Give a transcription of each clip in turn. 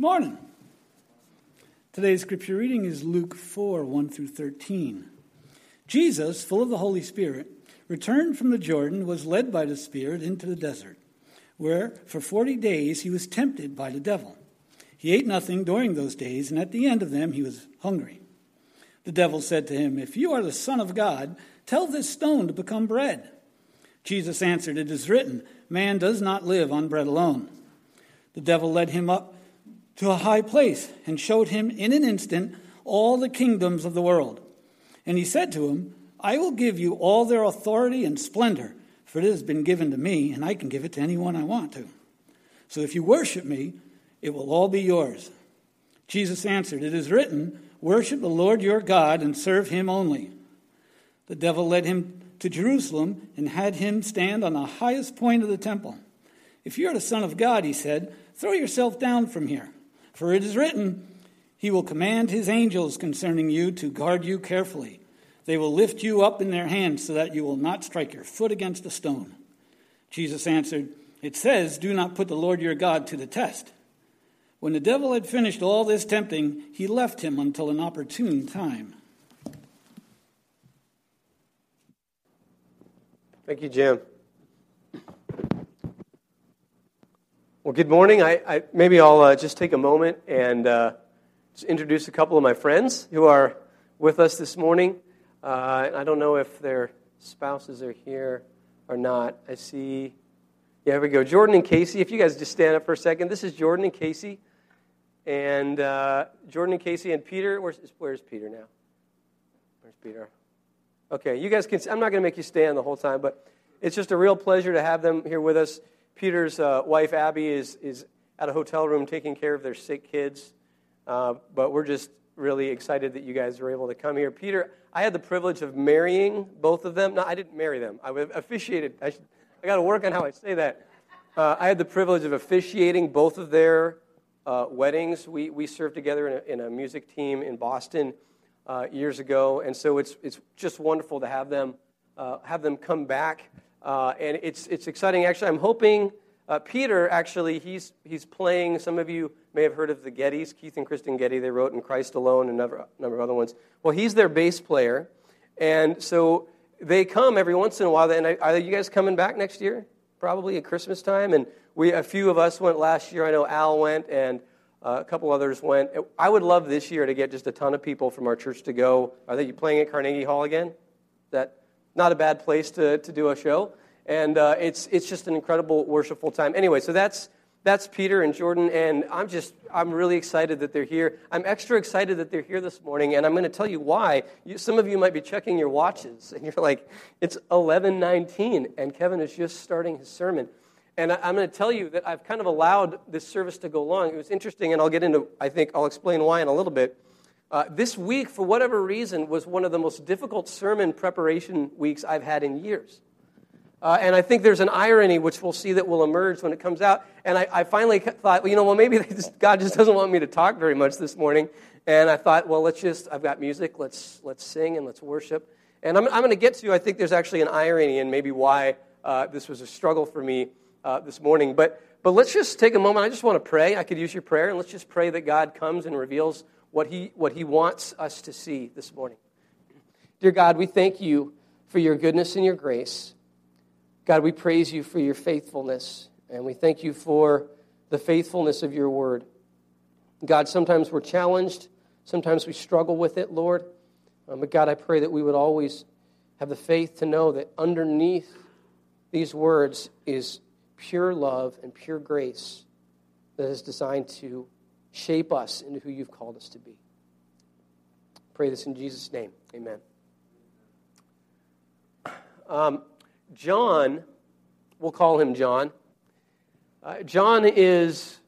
Morning. Today's scripture reading is Luke 4 1 through 13. Jesus, full of the Holy Spirit, returned from the Jordan, was led by the Spirit into the desert, where for 40 days he was tempted by the devil. He ate nothing during those days, and at the end of them he was hungry. The devil said to him, If you are the Son of God, tell this stone to become bread. Jesus answered, It is written, Man does not live on bread alone. The devil led him up to a high place and showed him in an instant all the kingdoms of the world. And he said to him, I will give you all their authority and splendor, for it has been given to me, and I can give it to anyone I want to. So if you worship me, it will all be yours. Jesus answered, It is written, Worship the Lord your God and serve him only. The devil led him to Jerusalem and had him stand on the highest point of the temple. If you are the Son of God, he said, throw yourself down from here. For it is written, He will command His angels concerning you to guard you carefully. They will lift you up in their hands so that you will not strike your foot against a stone. Jesus answered, It says, Do not put the Lord your God to the test. When the devil had finished all this tempting, he left him until an opportune time. Thank you, Jim. Well, good morning. I, I maybe I'll uh, just take a moment and uh, introduce a couple of my friends who are with us this morning. Uh, I don't know if their spouses are here or not. I see. Yeah, here we go. Jordan and Casey. If you guys just stand up for a second, this is Jordan and Casey, and uh, Jordan and Casey and Peter. Where's Where's Peter now? Where's Peter? Okay, you guys can. I'm not going to make you stand the whole time, but it's just a real pleasure to have them here with us. Peter's uh, wife, Abby, is, is at a hotel room taking care of their sick kids. Uh, but we're just really excited that you guys were able to come here. Peter, I had the privilege of marrying both of them. No, I didn't marry them. I officiated. I, should, I got to work on how I say that. Uh, I had the privilege of officiating both of their uh, weddings. We, we served together in a, in a music team in Boston uh, years ago, and so it's, it's just wonderful to have them, uh, have them come back. Uh, and it's, it's exciting. Actually, I'm hoping uh, Peter, actually, he's, he's playing. Some of you may have heard of the Gettys, Keith and Kristyn Getty. They wrote In Christ Alone and a number, number of other ones. Well, he's their bass player. And so they come every once in a while. And are you guys coming back next year? Probably at Christmas time. And we, a few of us went last year. I know Al went, and uh, a couple others went. I would love this year to get just a ton of people from our church to go. Are they you playing at Carnegie Hall again? That not a bad place to, to do a show. And uh, it's, it's just an incredible worshipful time. Anyway, so that's, that's Peter and Jordan, and I'm just, I'm really excited that they're here. I'm extra excited that they're here this morning, and I'm going to tell you why. You, some of you might be checking your watches, and you're like, it's 11:19, and Kevin is just starting his sermon. And I, I'm going to tell you that I've kind of allowed this service to go long. It was interesting, and I'll get into, I think, I'll explain why in a little bit. Uh, this week, for whatever reason, was one of the most difficult sermon preparation weeks I've had in years. Uh, and I think there's an irony which we'll see that will emerge when it comes out. And I, I finally thought, well, you know, well, maybe just, God just doesn't want me to talk very much this morning. And I thought, well, let's just, I've got music, let's, let's sing and let's worship. And I'm, I'm going to get to, I think there's actually an irony and maybe why uh, this was a struggle for me uh, this morning. But, but let's just take a moment. I just want to pray. I could use your prayer. And let's just pray that God comes and reveals what he, what he wants us to see this morning. Dear God, we thank you for your goodness and your grace. God, we praise you for your faithfulness, and we thank you for the faithfulness of your word. God, sometimes we're challenged, sometimes we struggle with it, Lord. Um, but God, I pray that we would always have the faith to know that underneath these words is pure love and pure grace that is designed to shape us into who you've called us to be. Pray this in Jesus' name. Amen. Um, John, we'll call him John. Uh, John is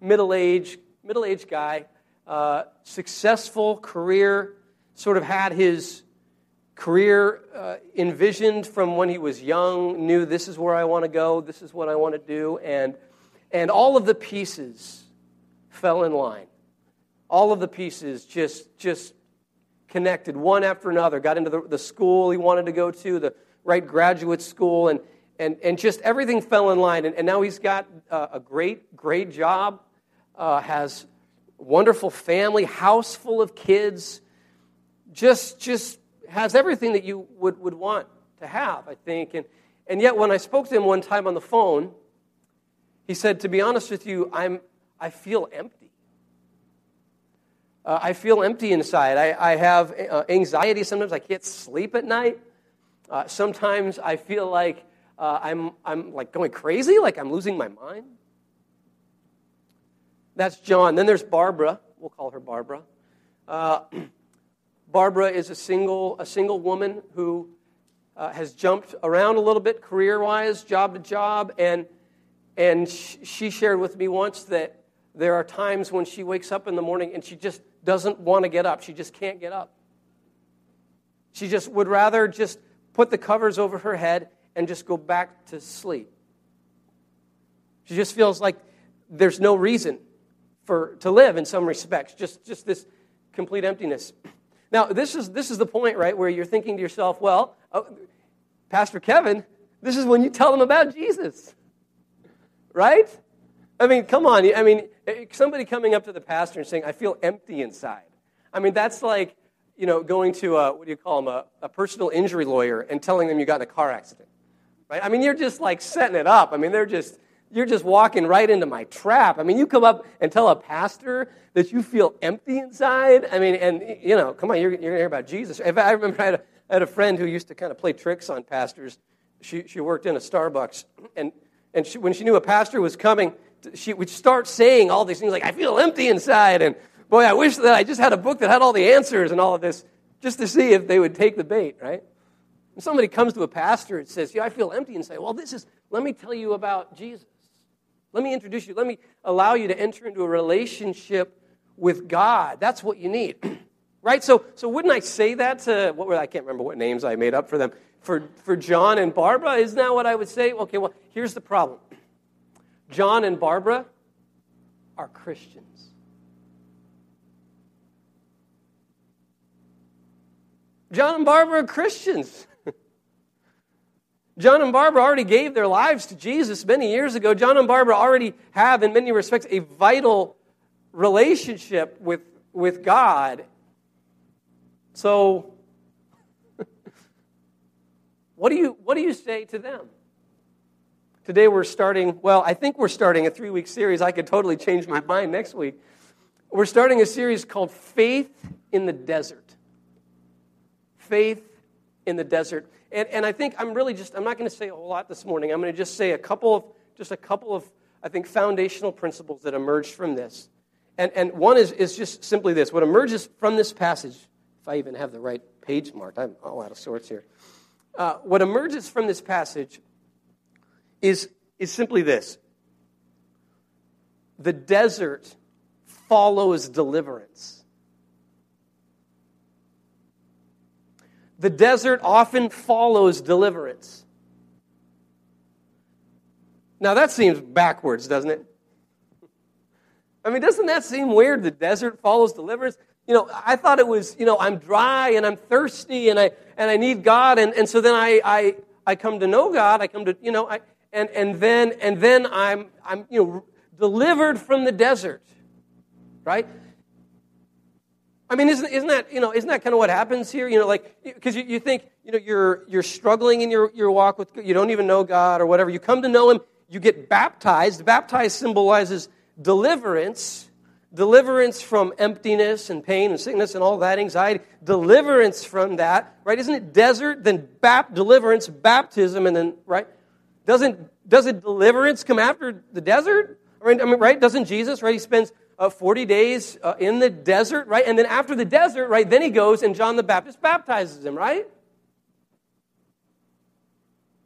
middle-aged, middle-aged guy, uh, successful career, sort of had his career uh, envisioned from when he was young, knew this is where I want to go, this is what I want to do, and and all of the pieces fell in line. All of the pieces just, just connected one after another. Got into the, the school he wanted to go to, the right graduate school, and, and, and just everything fell in line. And, and now he's got uh, a great, great job. uh, has wonderful family, house full of kids, just, just has everything that you would, would want to have, I think. And, and yet, when I spoke to him one time on the phone, he said, To be honest with you, I'm, I feel empty. Uh, I feel empty inside. I, I have uh, anxiety. Sometimes I can't sleep at night. Uh, sometimes I feel like uh, I'm, I'm like going crazy, like I'm losing my mind. That's John. Then there's Barbara. We'll call her Barbara. Uh, Barbara is a single, a single woman who uh, has jumped around a little bit career wise, job to job, and, and she shared with me once that there are times when she wakes up in the morning and she just doesn't want to get up. She just can't get up. She just would rather just put the covers over her head and just go back to sleep. She just feels like there's no reason for to live in some respects, just, just this complete emptiness. Now, this is, this is the point, right, where you're thinking to yourself, well, oh, Pastor Kevin, this is when you tell them about Jesus, right? I mean, come on. I mean, eh, somebody coming up to the pastor and saying, I feel empty inside. I mean, that's like, you know, going to, a, what do you call them, a, a personal injury lawyer and telling them you got in a car accident, right? I mean, you're just like setting it up. I mean, they're just, you're just walking right into my trap. I mean, you come up and tell a pastor that you feel empty inside. I mean, and, you know, come on, you're, you're going to hear about Jesus. I remember I had, a, I had a friend who used to kind of play tricks on pastors. She, she worked in a Starbucks. And, and she, when she knew a pastor was coming, she would start saying all these things like, I feel empty inside. And boy, I wish that I just had a book that had all the answers and all of this just to see if they would take the bait, right? When somebody comes to a pastor and says, Yeah, I feel empty inside. Well, this is, let me tell you about Jesus. Let me introduce you. Let me allow you to enter into a relationship with God. That's what you need. right? So, so wouldn't I say that to, what were, I can't remember what names I made up for them. For, for John and Barbara, isn't that what I would say? Okay, well, here's the problem John and Barbara are Christians. John and Barbara are Christians. John and Barbara already gave their lives to Jesus many years ago. John and Barbara already have, in many respects, a vital relationship with, with God. So, what do, you, what do you say to them? Today we're starting, well, I think we're starting a three week series. I could totally change my mind next week. We're starting a series called Faith in the Desert. Faith in the Desert. And, and I think I'm really just, I'm not going to say a whole lot this morning. I'm going to just say a couple of, just a couple of, I think, foundational principles that emerged from this. And, and one is, is just simply this what emerges from this passage, if I even have the right page marked, I'm all out of sorts here. Uh, what emerges from this passage is, is simply this the desert follows deliverance. The desert often follows deliverance. Now, that seems backwards, doesn't it? I mean, doesn't that seem weird? The desert follows deliverance. You know, I thought it was, you know, I'm dry and I'm thirsty and I, and I need God. And, and so then I, I, I come to know God. I come to, you know, I, and, and then, and then I'm, I'm, you know, delivered from the desert, right? I mean, isn't, isn't that, you know, isn't that kind of what happens here? You know, like, because you, you think, you know, you're, you're struggling in your, your walk with, you don't even know God or whatever. You come to know Him, you get baptized. Baptized symbolizes deliverance, deliverance from emptiness and pain and sickness and all that anxiety, deliverance from that, right? Isn't it desert, then bap, deliverance, baptism, and then, right? Doesn't, doesn't deliverance come after the desert? right I mean, right? Doesn't Jesus, right? He spends uh, 40 days uh, in the desert, right? And then after the desert, right, then he goes and John the Baptist baptizes him, right?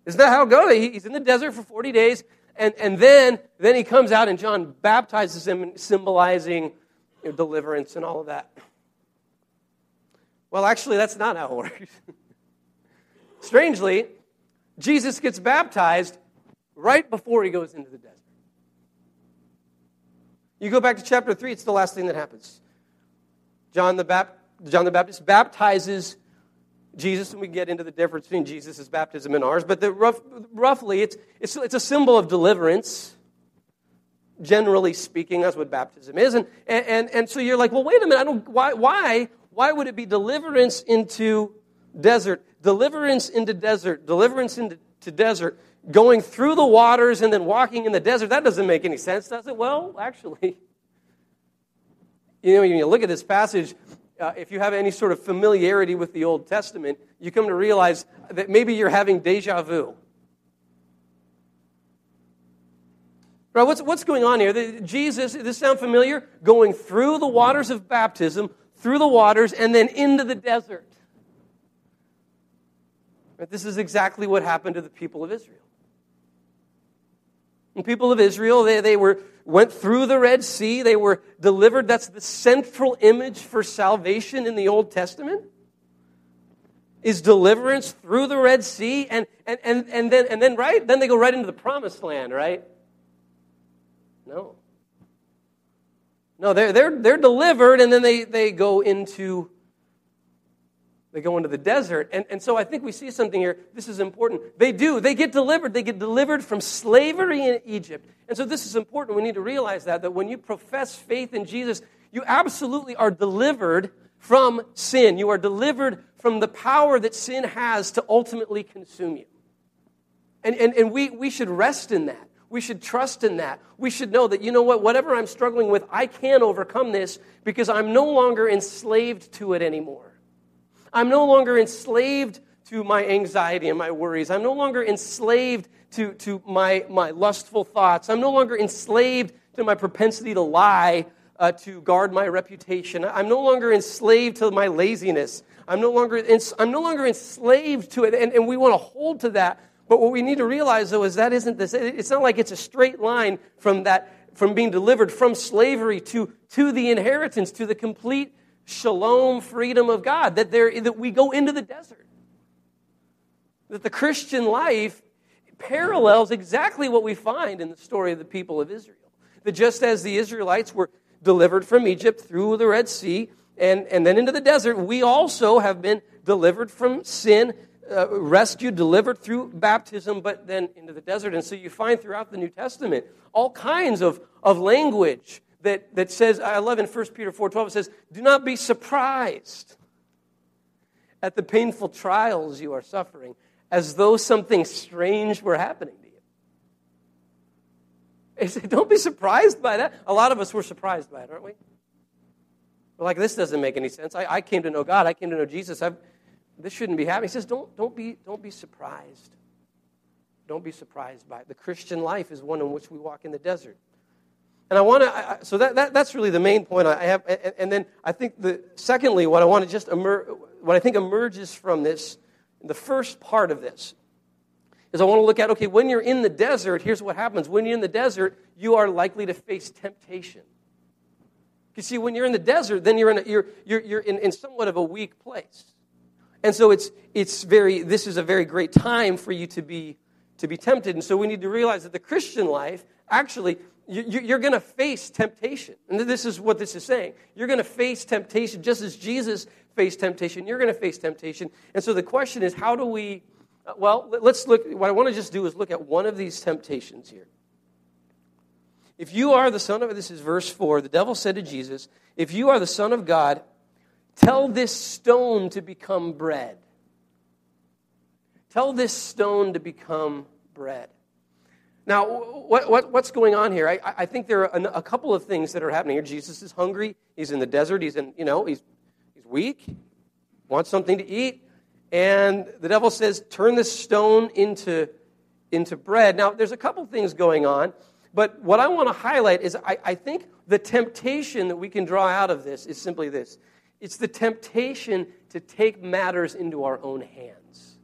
Isn't that how it goes? He's in the desert for 40 days, and, and then, then he comes out and John baptizes him, symbolizing you know, deliverance and all of that. Well, actually, that's not how it works. Strangely, Jesus gets baptized right before he goes into the desert. You go back to chapter 3, it's the last thing that happens. John the, Bap- John the Baptist baptizes Jesus, and we get into the difference between Jesus' baptism and ours, but rough, roughly, it's, it's, it's a symbol of deliverance. generally speaking. That's what baptism is. And, and, and, so you're like, well, wait a minute. I don't, why, why, why would it be deliverance into desert, deliverance into desert, deliverance into to desert, going through the waters and then walking in the desert? That doesn't make any sense, does it? Well, actually, you know, when you look at this passage, uh, if you have any sort of familiarity with the Old Testament, you come to realize that maybe you're having deja vu. Right, what's, what's going on here? The, Jesus, does this sound familiar? Going through the waters of baptism, through the waters, and then into the desert. Right, this is exactly what happened to the people of Israel. The people of Israel, they, they were, went through the Red Sea. They were delivered. That's the central image for salvation in the Old Testament. Is deliverance through the Red Sea. And, and, and, and, then, and then, right? Then they go right into the promised land, right? No. No, they're, they're, they're delivered and then they, they go into they go into the desert. And, and so I think we see something here. This is important. They do. They get delivered. They get delivered from slavery in Egypt. And so this is important. We need to realize that, that when you profess faith in Jesus, you absolutely are delivered from sin. You are delivered from the power that sin has to ultimately consume you. And, and, and we, we should rest in that. We should trust in that. We should know that, you know what, whatever I'm struggling with, I can overcome this because I'm no longer enslaved to it anymore. I'm no longer enslaved to my anxiety and my worries. I'm no longer enslaved to, to my, my lustful thoughts. I'm no longer enslaved to my propensity to lie uh, to guard my reputation. I'm no longer enslaved to my laziness. I'm no longer, ens- I'm no longer enslaved to it. And, and we want to hold to that. But what we need to realize, though, is that isn't this. It's not like it's a straight line from that, from being delivered from slavery to, to the inheritance, to the complete shalom freedom of God, that, there, that we go into the desert. That the Christian life parallels exactly what we find in the story of the people of Israel. That just as the Israelites were delivered from Egypt through the Red Sea and, and then into the desert, we also have been delivered from sin, uh, rescued, delivered through baptism, but then into the desert. And so you find throughout the New Testament all kinds of, of language that, that says, I love in 1 Peter 4.12, it says, do not be surprised at the painful trials you are suffering, as though something strange were happening to you. It said, don't be surprised by that. A lot of us were surprised by it, aren't we? We're like, this doesn't make any sense. I, I came to know God. I came to know Jesus. I've, this shouldn't be happening. He says, don't, don't, be, don't be surprised. Don't be surprised by it. The Christian life is one in which we walk in the desert. And I want to, so that, that, that's really the main point I have. And, and then I think the, secondly, what I want to just emer, what I think emerges from this, the first part of this, is I want to look at, okay, when you're in the desert, here's what happens. When you're in the desert, you are likely to face temptation. You see, when you're in the desert, then you're in, a, you're, you're, you're in, in somewhat of a weak place. And so it's, it's very, this is a very great time for you to be, to be tempted. And so we need to realize that the Christian life actually you're going to face temptation. And this is what this is saying. You're going to face temptation just as Jesus faced temptation. You're going to face temptation. And so the question is, how do we, uh, well, let's look, what I want to just do is look at one of these temptations here. If you are the Son of, this is verse 4, the devil said to Jesus, If you are the Son of God, tell this stone to become bread. Tell this stone to become bread. Now, what, what, what's going on here? I, I think there are a, couple of things that are happening here. Jesus is hungry. He's in the desert. He's in, you know, he's, he's weak, wants something to eat. And the devil says, turn this stone into, into bread. Now, there's a couple things going on. But what I want to highlight is I, I think the temptation that we can draw out of this is simply this it's the temptation to take matters into our own hands.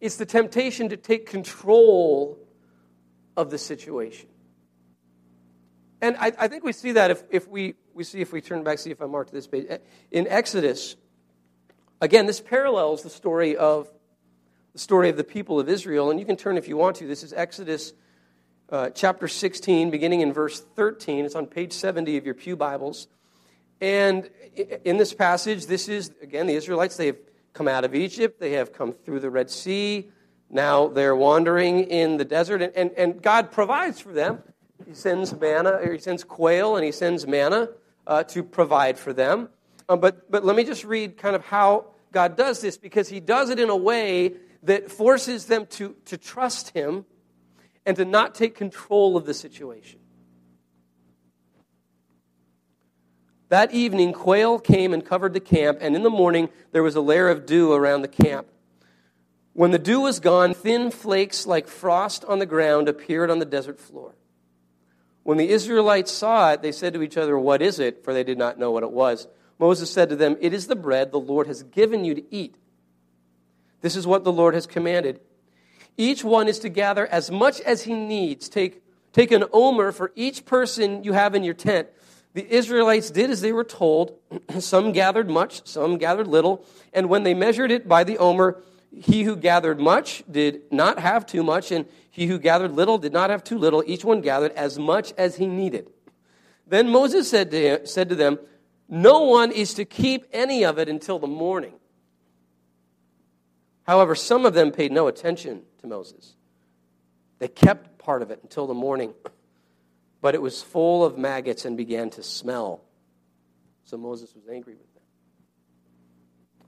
It's the temptation to take control of the situation. And I, I, think we see that if, if we, we see if we turn back, see if I marked this page. In Exodus, again, this parallels the story of the story of the people of Israel. And you can turn if you want to. This is Exodus uh, chapter 16, beginning in verse 13. It's on page 70 of your Pew Bibles. And in this passage, this is, again, the Israelites, they have come out of Egypt. They have come through the Red Sea. Now they're wandering in the desert, and, and, and God provides for them. He sends manna, or he sends quail, and he sends manna uh, to provide for them. Um, but, but let me just read kind of how God does this, because he does it in a way that forces them to, to trust him and to not take control of the situation. That evening, quail came and covered the camp, and in the morning there was a layer of dew around the camp. When the dew was gone, thin flakes like frost on the ground appeared on the desert floor. When the Israelites saw it, they said to each other, What is it? For they did not know what it was. Moses said to them, It is the bread the Lord has given you to eat. This is what the Lord has commanded. Each one is to gather as much as he needs. Take, take an omer for each person you have in your tent. The Israelites did as they were told. some gathered much, some gathered little. And when they measured it by the omer, he who gathered much did not have too much, and he who gathered little did not have too little. Each one gathered as much as he needed. Then Moses said to, him, said to them, No one is to keep any of it until the morning. However, some of them paid no attention to Moses. They kept part of it until the morning but it was full of maggots and began to smell. So Moses was angry with them.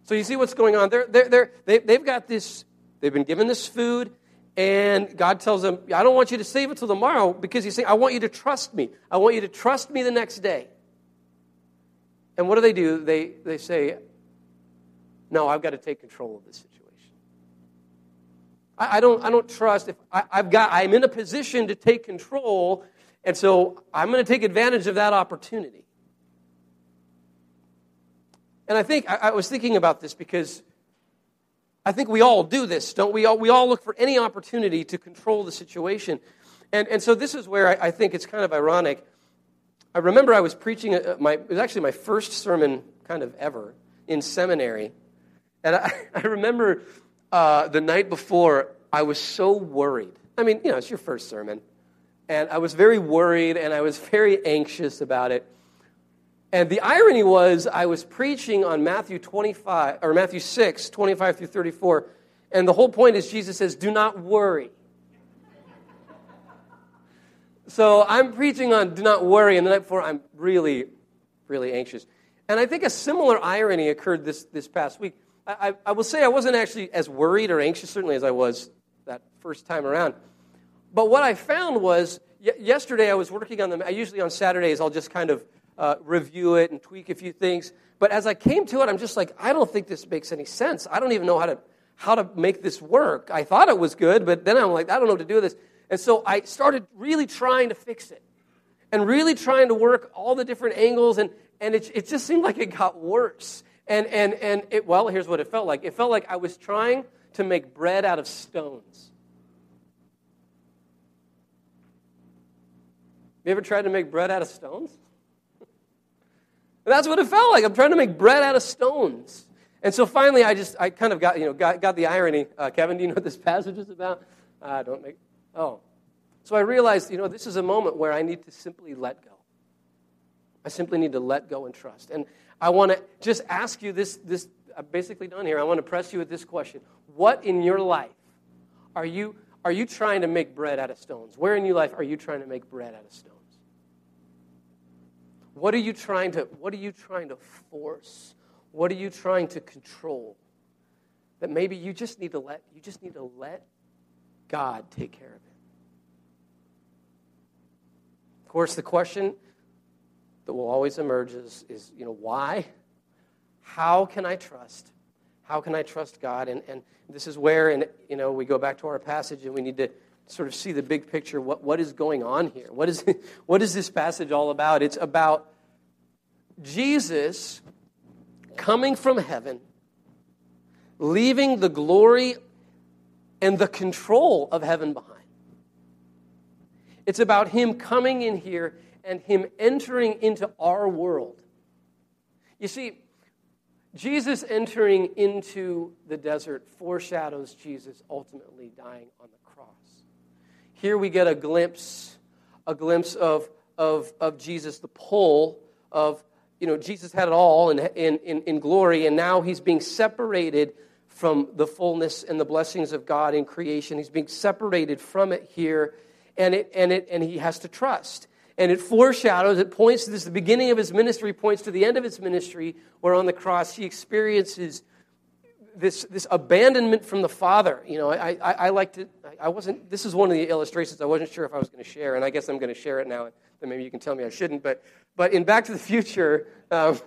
So you see what's going on. They're, they're, they're, they, they've got this, they've been given this food, and God tells them, I don't want you to save it till tomorrow because He's saying, I want you to trust me. I want you to trust me the next day. And what do they do? They, they say, No, I've got to take control of this situation. I, I don't, I don't trust if I, I've got, I'm in a position to take control and so I'm going to take advantage of that opportunity. And I think, I, I, was thinking about this because I think we all do this, don't we? All, we all look for any opportunity to control the situation. And, and so this is where I, I think it's kind of ironic. I remember I was preaching, a, my, it was actually my first sermon kind of ever in seminary. And I, I remember uh, the night before, I was so worried. I mean, you know, it's your first sermon and I was very worried and I was very anxious about it. And the irony was, I was preaching on Matthew 25, or Matthew 6, 25 through 34, and the whole point is Jesus says, Do not worry. so I'm preaching on do not worry, and the night before, I'm really, really anxious. And I think a similar irony occurred this, this past week. I, I, I will say I wasn't actually as worried or anxious, certainly, as I was that first time around. But what I found was y- yesterday I was working on them. I usually on Saturdays I'll just kind of uh, review it and tweak a few things. But as I came to it, I'm just like, I don't think this makes any sense. I don't even know how to how to make this work. I thought it was good, but then I'm like, I don't know what to do with this. And so I started really trying to fix it and really trying to work all the different angles, and, and it, it just seemed like it got worse. And, and, and it, well, here's what it felt like it felt like I was trying to make bread out of stones. You ever tried to make bread out of stones? That's what it felt like. I'm trying to make bread out of stones. And so finally, I just, I kind of got, you know, got, got the irony. Uh, Kevin, do you know what this passage is about? Uh, don't make, oh. So I realized, you know, this is a moment where I need to simply let go. I simply need to let go and trust. And I want to just ask you this, this, I'm basically done here. I want to press you with this question. What in your life are you, are you trying to make bread out of stones? Where in your life are you trying to make bread out of stones? What are you trying to, what are you trying to force? What are you trying to control? That maybe you just need to let, you just need to let God take care of it. Of course, the question that will always emerge is, is you know, why? How can I trust? How can I trust God? And, and this is where, and you know, we go back to our passage and we need to sort of see the big picture. What, what is going on here? What is, what is this passage all about? It's about Jesus coming from heaven, leaving the glory and the control of heaven behind. It's about him coming in here and him entering into our world. You see, Jesus entering into the desert foreshadows Jesus ultimately dying on the cross. Here we get a glimpse, a glimpse of, of, of Jesus, the pull of you know, Jesus had it all in, in, in, in glory, and now he's being separated from the fullness and the blessings of God in creation. He's being separated from it here, and, it, and, it, and he has to trust. And it foreshadows, it points to this, the beginning of his ministry points to the end of his ministry, where on the cross he experiences this, this abandonment from the Father. You know, I, I, I like to, I wasn't, this is one of the illustrations I wasn't sure if I was going to share, and I guess I'm going to share it now, and maybe you can tell me I shouldn't. But, but in Back to the Future, um,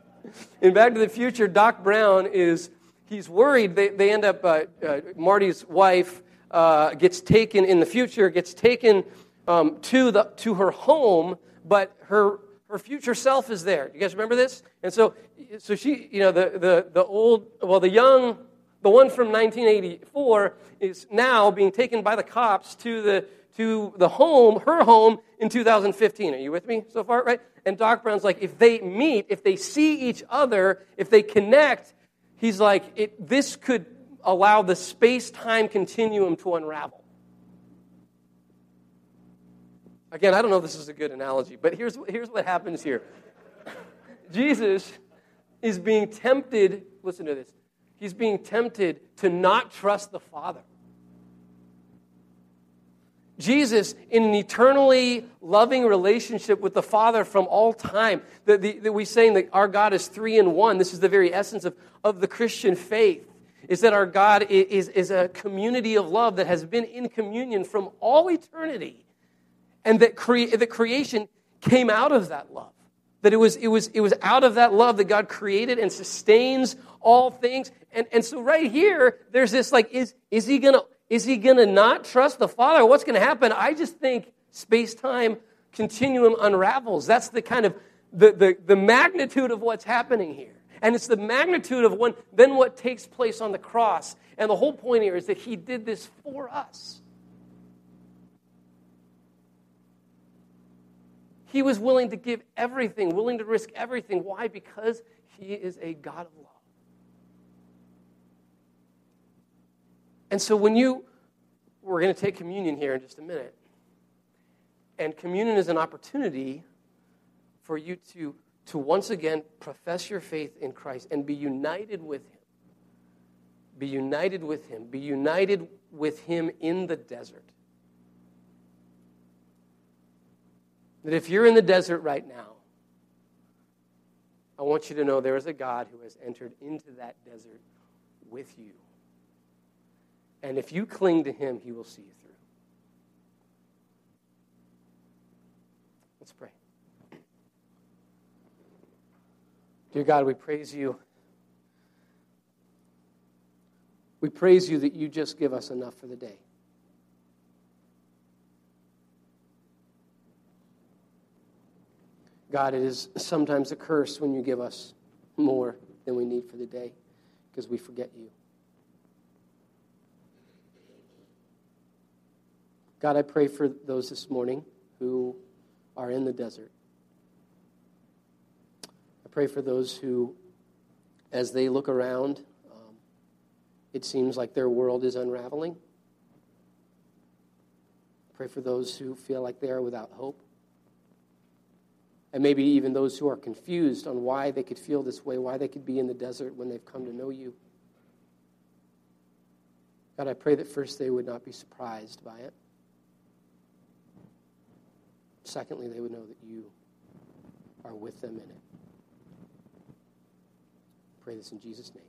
in Back to the Future, Doc Brown is, he's worried. They, they end up, uh, uh, Marty's wife uh, gets taken in the future, gets taken um, to, the, to her home, but her, her future self is there. You guys remember this? And so, so she, you know, the, the, the old, well, the young, the one from 1984 is now being taken by the cops to the, to the home, her home, in 2015. Are you with me so far, right? And Doc Brown's like, if they meet, if they see each other, if they connect, he's like, it, this could allow the space time continuum to unravel. Again, I don't know if this is a good analogy, but here's, here's what happens here Jesus is being tempted, listen to this, he's being tempted to not trust the Father. Jesus, in an eternally loving relationship with the Father from all time, that, that we saying that our God is three in one. This is the very essence of, of the Christian faith, is that our God is, is a community of love that has been in communion from all eternity. And that, that creation came out of that love. That it was, it, was, it was out of that love that God created and sustains all things. And, and so right here, there's this like, is, is he gonna is he to not trust the Father? What's to happen? I just think space time continuum unravels. That's the kind of the, the, the magnitude of what's happening here. And it's the magnitude of when, then what takes place on the cross. And the whole point here is that he did this for us. He was willing to give everything, willing to risk everything. Why? Because he is a God of love. And so when you, we're going to take communion here in just a minute. And communion is an opportunity for you to, to once again profess your faith in Christ and be united with Him. Be united with Him. Be united with Him in the desert. That if you're in the desert right now, I want you to know there is a God who has entered into that desert with you. And if you cling to him, he will see you through. Let's pray. Dear God, we praise you. We praise you that you just give us enough for the day. God, it is sometimes a curse when you give us more than we need for the day because we forget you. God, I pray for those this morning who are in the desert. I pray for those who, as they look around, um, it seems like their world is unraveling. I pray for those who feel like they are without hope. And maybe even those who are confused on why they could feel this way, why they could be in the desert when they've come to know you. God, I pray that first they would not be surprised by it. Secondly, they would know that you are with them in it. Pray this in Jesus' name.